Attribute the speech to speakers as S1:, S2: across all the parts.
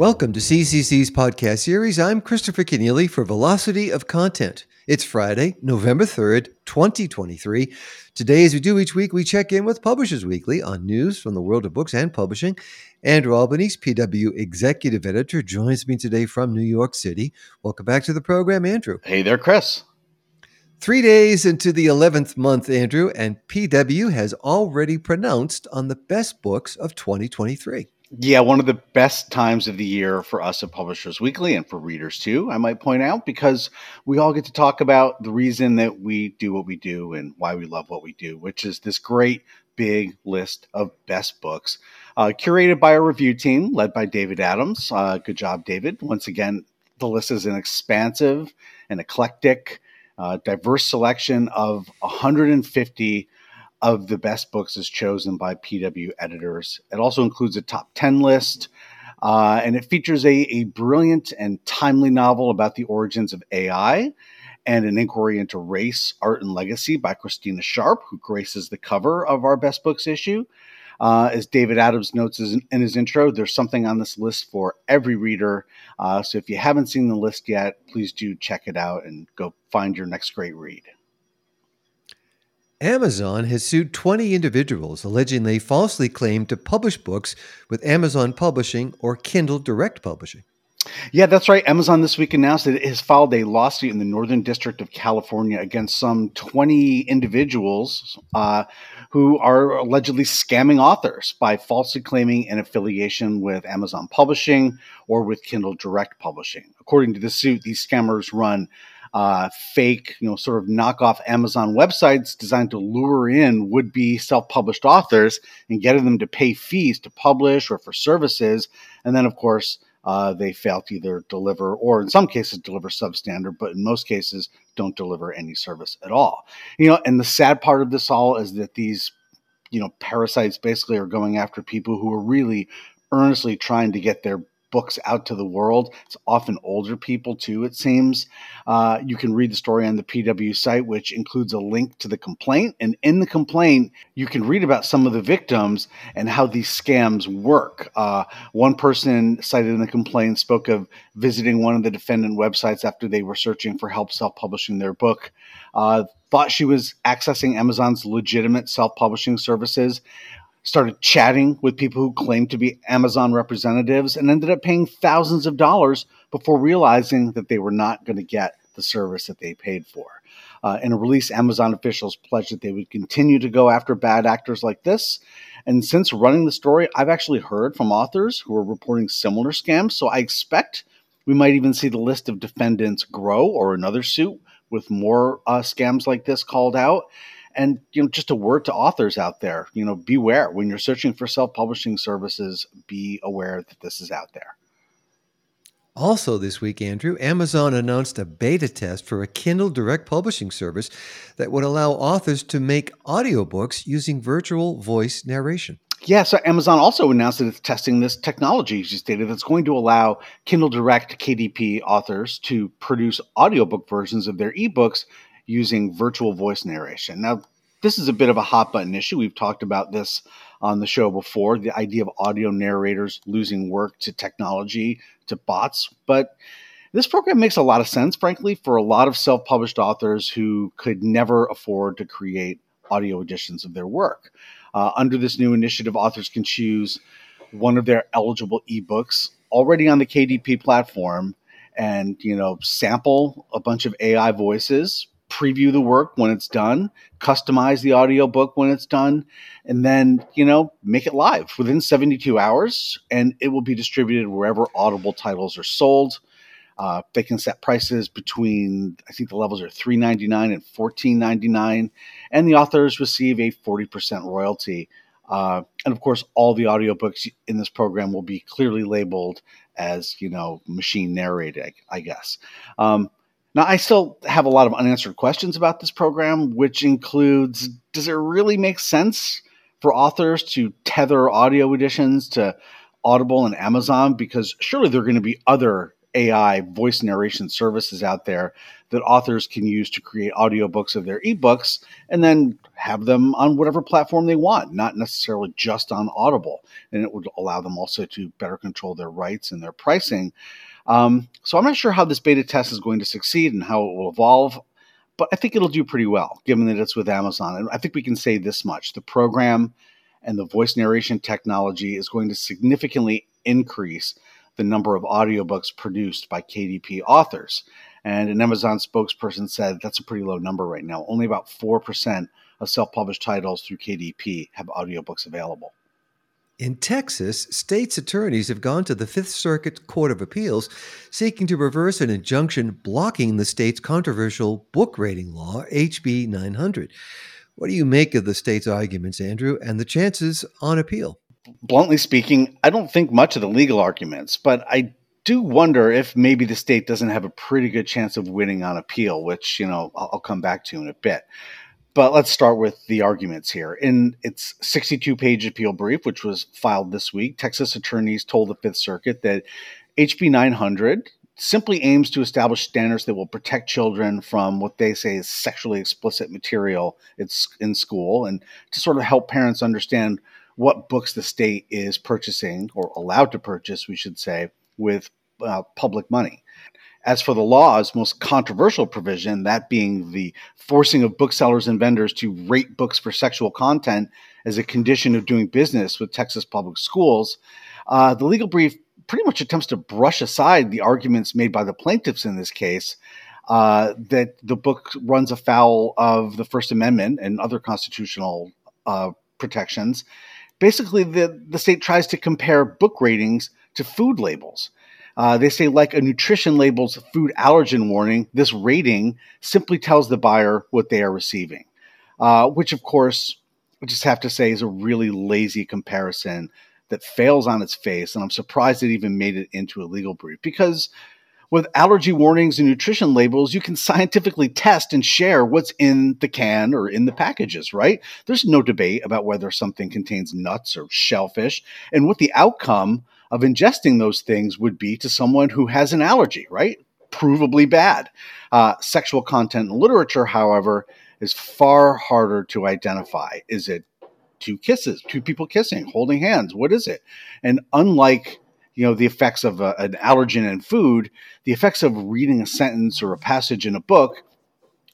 S1: Welcome to CCC's podcast series. I'm Christopher Kenneally for Velocity of Content. It's Friday, November 3rd, 2023. Today, as we do each week, we check in with Publishers Weekly on news from the world of books and publishing. Andrew Albanese, PW Executive Editor, joins me today from New York City. Welcome back to the program, Andrew.
S2: Hey there, Chris.
S1: Three days into the 11th month, Andrew, and PW has already pronounced on the best books of 2023.
S2: Yeah, one of the best times of the year for us at Publishers Weekly and for readers too, I might point out, because we all get to talk about the reason that we do what we do and why we love what we do, which is this great big list of best books uh, curated by a review team led by David Adams. Uh, good job, David. Once again, the list is an expansive and eclectic, uh, diverse selection of 150 of the best books is chosen by PW editors. It also includes a top 10 list, uh, and it features a, a brilliant and timely novel about the origins of AI and an inquiry into race, art, and legacy by Christina Sharpe, who graces the cover of our best books issue. Uh, as David Adams notes in his intro, there's something on this list for every reader. Uh, so if you haven't seen the list yet, please do check it out and go find your next great read.
S1: Amazon has sued 20 individuals alleging they falsely claimed to publish books with Amazon Publishing or Kindle Direct Publishing.
S2: Yeah, that's right. Amazon this week announced that it has filed a lawsuit in the Northern District of California against some 20 individuals uh, who are allegedly scamming authors by falsely claiming an affiliation with Amazon Publishing or with Kindle Direct Publishing. According to the suit, these scammers run uh, fake, you know, sort of knockoff Amazon websites designed to lure in would be self published authors and getting them to pay fees to publish or for services. And then, of course, uh, they fail to either deliver or in some cases deliver substandard, but in most cases don't deliver any service at all. You know, and the sad part of this all is that these, you know, parasites basically are going after people who are really earnestly trying to get their books out to the world. It's often older people too, it seems. Uh, you can read the story on the PW site, which includes a link to the complaint. And in the complaint, you can read about some of the victims and how these scams work. Uh, one person cited in the complaint spoke of visiting one of the defendant websites after they were searching for help self publishing their book. Uh, thought she was accessing Amazon's legitimate self publishing services, started chatting with people who claimed to be Amazon representatives and ended up paying thousands of dollars before realizing that they were not going to get the service that they paid for. Uh, in a release, Amazon officials pledged that they would continue to go after bad actors like this. And since running the story, I've actually heard from authors who are reporting similar scams. So I expect we might even see the list of defendants grow or another suit with more uh, scams like this called out. And you know, just a word to authors out there, you know, beware when you're searching for self-publishing services, be aware that this is out there.
S1: Also, this week, Andrew, Amazon announced a beta test for a Kindle Direct Publishing service that would allow authors to make audiobooks using virtual voice narration.
S2: Yeah, so Amazon also announced that it's testing this technology, as you stated, that's going to allow Kindle Direct KDP authors to produce audiobook versions of their ebooks using virtual voice narration. Now, this is a bit of a hot button issue. We've talked about this on the show before the idea of audio narrators losing work to technology, to bots. But this program makes a lot of sense, frankly, for a lot of self published authors who could never afford to create audio editions of their work. Uh, under this new initiative, authors can choose one of their eligible ebooks already on the KDP platform and you know sample a bunch of AI voices preview the work when it's done, customize the audiobook when it's done, and then, you know, make it live within 72 hours and it will be distributed wherever Audible titles are sold. Uh, they can set prices between, I think the levels are $3.99 and $14.99, and the authors receive a 40% royalty. Uh, and of course, all the audiobooks in this program will be clearly labeled as, you know, machine narrated, I, I guess. Um, now, I still have a lot of unanswered questions about this program, which includes does it really make sense for authors to tether audio editions to Audible and Amazon? Because surely there are going to be other AI voice narration services out there that authors can use to create audiobooks of their ebooks and then have them on whatever platform they want, not necessarily just on Audible. And it would allow them also to better control their rights and their pricing. Um, so I'm not sure how this beta test is going to succeed and how it will evolve, but I think it'll do pretty well given that it's with Amazon. And I think we can say this much the program and the voice narration technology is going to significantly increase the number of audiobooks produced by KDP authors. And an Amazon spokesperson said that's a pretty low number right now. Only about 4% of self published titles through KDP have audiobooks available.
S1: In Texas, states' attorneys have gone to the Fifth Circuit Court of Appeals seeking to reverse an injunction blocking the state's controversial book rating law, HB 900. What do you make of the state's arguments, Andrew, and the chances on appeal?
S2: Bluntly speaking, I don't think much of the legal arguments, but I do wonder if maybe the state doesn't have a pretty good chance of winning on appeal, which, you know, I'll, come back to in a bit. But let's start with the arguments here. In its 62 page appeal brief, which was filed this week, Texas attorneys told the Fifth Circuit that HB 900 simply aims to establish standards that will protect children from what they say is sexually explicit material in school and to sort of help parents understand what books the state is purchasing or allowed to purchase, we should say, with uh, public money. As for the law's most controversial provision, that being the forcing of booksellers and vendors to rate books for sexual content as a condition of doing business with Texas public schools, uh, the legal brief pretty much attempts to brush aside the arguments made by the plaintiffs in this case uh, that the book runs afoul of the First Amendment and other constitutional uh, protections. Basically, the, the state tries to compare book ratings to food labels. Uh, they say, like a nutrition label's food allergen warning, this rating simply tells the buyer what they are receiving, uh, which, of course, I just have to say is a really lazy comparison that fails on its face. And I'm surprised it even made it into a legal brief because with allergy warnings and nutrition labels, you can scientifically test and share what's in the can or in the packages, right? There's no debate about whether something contains nuts or shellfish and what the outcome of ingesting those things would be to someone who has an allergy, right? Provably bad. Uh, sexual content in literature, however, is far harder to identify. Is it two kisses, two people kissing, holding hands? What is it? And unlike you know the effects of a, an allergen in food, the effects of reading a sentence or a passage in a book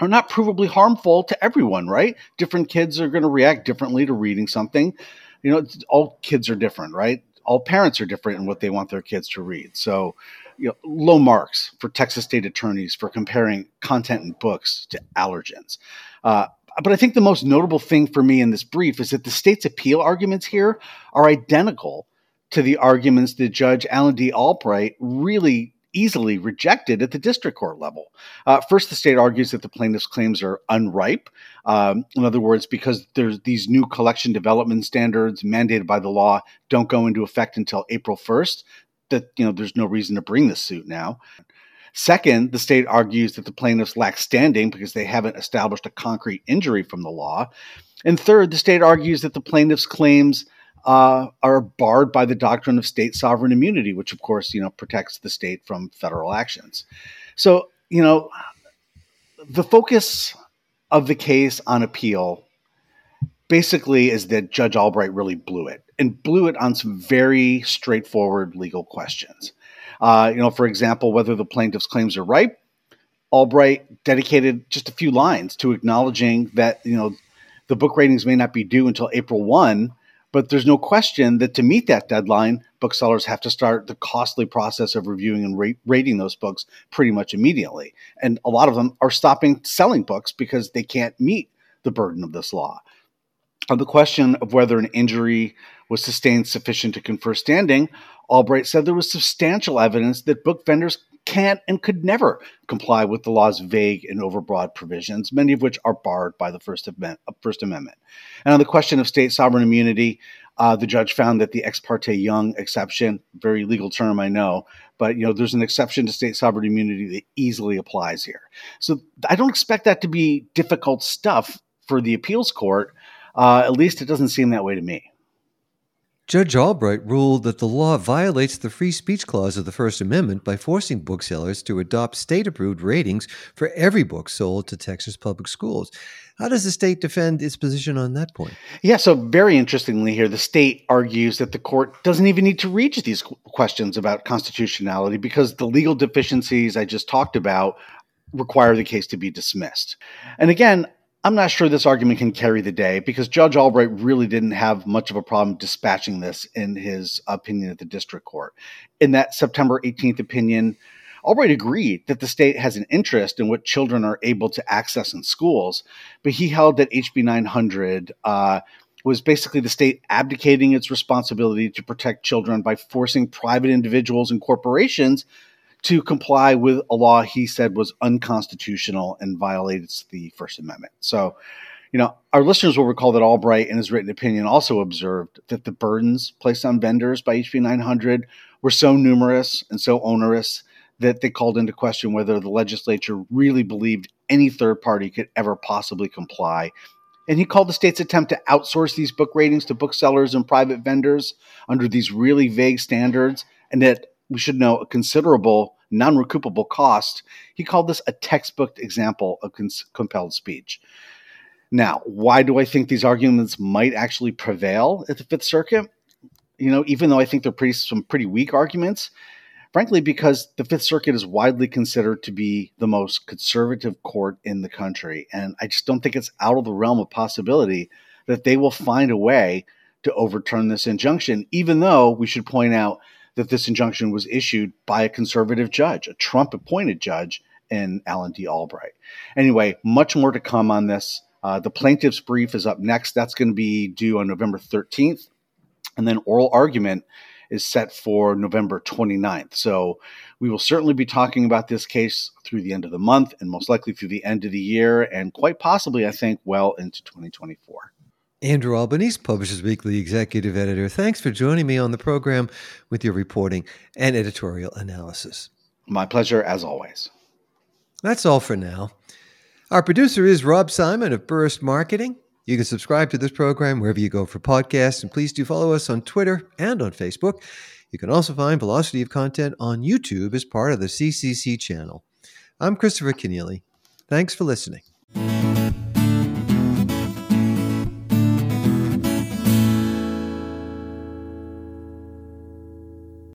S2: are not provably harmful to everyone, right? Different kids are going to react differently to reading something. You know, all kids are different, right? all parents are different in what they want their kids to read. So, you know, low marks for Texas state attorneys for comparing content in books to allergens. Uh, but I think the most notable thing for me in this brief is that the state's appeal arguments here are identical to the arguments that Judge Alan D. Albright really easily rejected at the district court level. Uh, first, the state argues that the plaintiff's claims are unripe. Um, in other words, because there's these new collection development standards mandated by the law don't go into effect until April 1st, that you know there's no reason to bring this suit now. Second, the state argues that the plaintiffs lack standing because they haven't established a concrete injury from the law. And third, the state argues that the plaintiffs' claims uh, are barred by the doctrine of state sovereign immunity, which of course you know protects the state from federal actions. So you know the focus of the case on appeal basically is that Judge Albright really blew it and blew it on some very straightforward legal questions. Uh, you know, for example, whether the plaintiff's claims are ripe. Albright dedicated just a few lines to acknowledging that you know the book ratings may not be due until April one, but there's no question that to meet that deadline, booksellers have to start the costly process of reviewing and rating those books pretty much immediately. And a lot of them are stopping selling books because they can't meet the burden of this law. On the question of whether an injury was sustained sufficient to confer standing, Albright said there was substantial evidence that book vendors can't and could never comply with the law's vague and overbroad provisions, many of which are barred by the First, Amendment. First Amendment. And on the question of state sovereign immunity, uh, the judge found that the ex parte Young exception, very legal term, I know, but you know there's an exception to state sovereign immunity that easily applies here. So I don't expect that to be difficult stuff for the appeals court. Uh, at least it doesn't seem that way to me.
S1: Judge Albright ruled that the law violates the free speech clause of the First Amendment by forcing booksellers to adopt state approved ratings for every book sold to Texas public schools. How does the state defend its position on that point?
S2: Yeah, so very interestingly here, the state argues that the court doesn't even need to reach these questions about constitutionality because the legal deficiencies I just talked about require the case to be dismissed. And again, I'm not sure this argument can carry the day because Judge Albright really didn't have much of a problem dispatching this in his opinion at the district court. In that September 18th opinion, Albright agreed that the state has an interest in what children are able to access in schools, but he held that HB 900 uh, was basically the state abdicating its responsibility to protect children by forcing private individuals and corporations to comply with a law he said was unconstitutional and violates the First Amendment. So, you know, our listeners will recall that Albright, in his written opinion, also observed that the burdens placed on vendors by HB 900 were so numerous and so onerous that they called into question whether the legislature really believed any third party could ever possibly comply. And he called the state's attempt to outsource these book ratings to booksellers and private vendors under these really vague standards, and that we should know a considerable non recoupable cost. He called this a textbook example of cons- compelled speech. Now, why do I think these arguments might actually prevail at the Fifth Circuit? You know, even though I think they're pretty some pretty weak arguments, frankly, because the Fifth Circuit is widely considered to be the most conservative court in the country, and I just don't think it's out of the realm of possibility that they will find a way to overturn this injunction. Even though we should point out that this injunction was issued by a conservative judge, a Trump appointed judge in Alan D. Albright. Anyway, much more to come on this. Uh, the plaintiff's brief is up next. That's going to be due on November 13th. And then oral argument is set for November 29th. So we will certainly be talking about this case through the end of the month and most likely through the end of the year and quite possibly, I think, well into 2024.
S1: Andrew Albanese, Publishers Weekly executive editor. Thanks for joining me on the program with your reporting and editorial analysis.
S2: My pleasure, as always.
S1: That's all for now. Our producer is Rob Simon of Burst Marketing. You can subscribe to this program wherever you go for podcasts, and please do follow us on Twitter and on Facebook. You can also find Velocity of Content on YouTube as part of the CCC channel. I'm Christopher Kenneally. Thanks for listening.